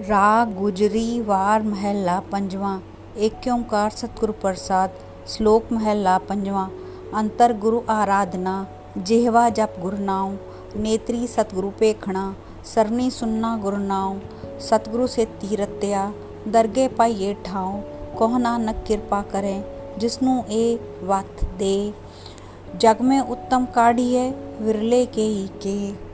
राग, गुजरी, वार महला पंजवा एक ओंकार सतगुरु प्रसाद, श्लोक महला पंजवा, अंतर, गुरु आराधना, जेहवा, जप, गुरु नाव नेत्री, सतगुरु पेखणा सरनी सुन्ना, गुरु नाव सतगुरु से तीरत्या, दरगे पाई ये ठाओ कोह नानक कृपा करें, जिसनु ए वात दे। जग में उत्तम काढ़िए विरले के ही के।